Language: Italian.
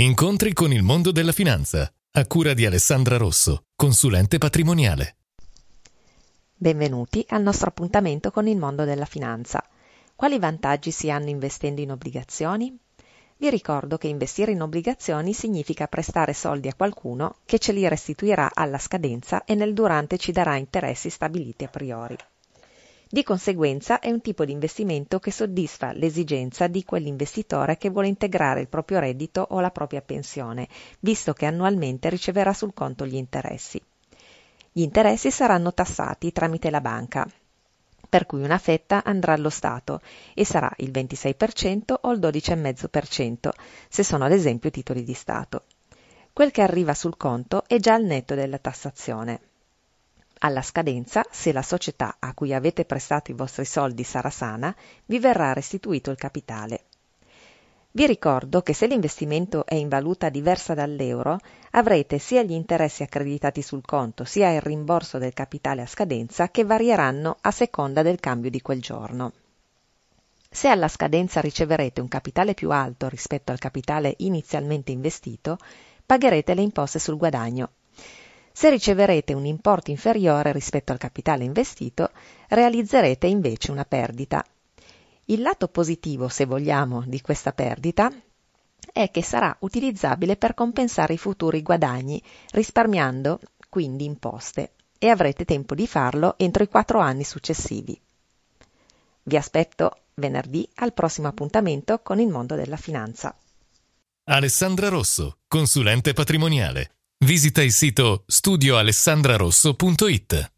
Incontri con il mondo della finanza, a cura di Alessandra Rosso, consulente patrimoniale. Benvenuti al nostro appuntamento con il mondo della finanza. Quali vantaggi si hanno investendo in obbligazioni? Vi ricordo che investire in obbligazioni significa prestare soldi a qualcuno che ce li restituirà alla scadenza e nel durante ci darà interessi stabiliti a priori. Di conseguenza è un tipo di investimento che soddisfa l'esigenza di quell'investitore che vuole integrare il proprio reddito o la propria pensione, visto che annualmente riceverà sul conto gli interessi. Gli interessi saranno tassati tramite la banca, per cui una fetta andrà allo Stato e sarà il 26% o il 12,5% se sono ad esempio titoli di Stato. Quel che arriva sul conto è già al netto della tassazione. Alla scadenza, se la società a cui avete prestato i vostri soldi sarà sana, vi verrà restituito il capitale. Vi ricordo che se l'investimento è in valuta diversa dall'euro, avrete sia gli interessi accreditati sul conto sia il rimborso del capitale a scadenza che varieranno a seconda del cambio di quel giorno. Se alla scadenza riceverete un capitale più alto rispetto al capitale inizialmente investito, pagherete le imposte sul guadagno se riceverete un importo inferiore rispetto al capitale investito, realizzerete invece una perdita. Il lato positivo, se vogliamo, di questa perdita è che sarà utilizzabile per compensare i futuri guadagni, risparmiando quindi imposte, e avrete tempo di farlo entro i quattro anni successivi. Vi aspetto venerdì al prossimo appuntamento con il mondo della finanza. Alessandra Rosso, consulente patrimoniale. Visita il sito studioalessandrarosso.it.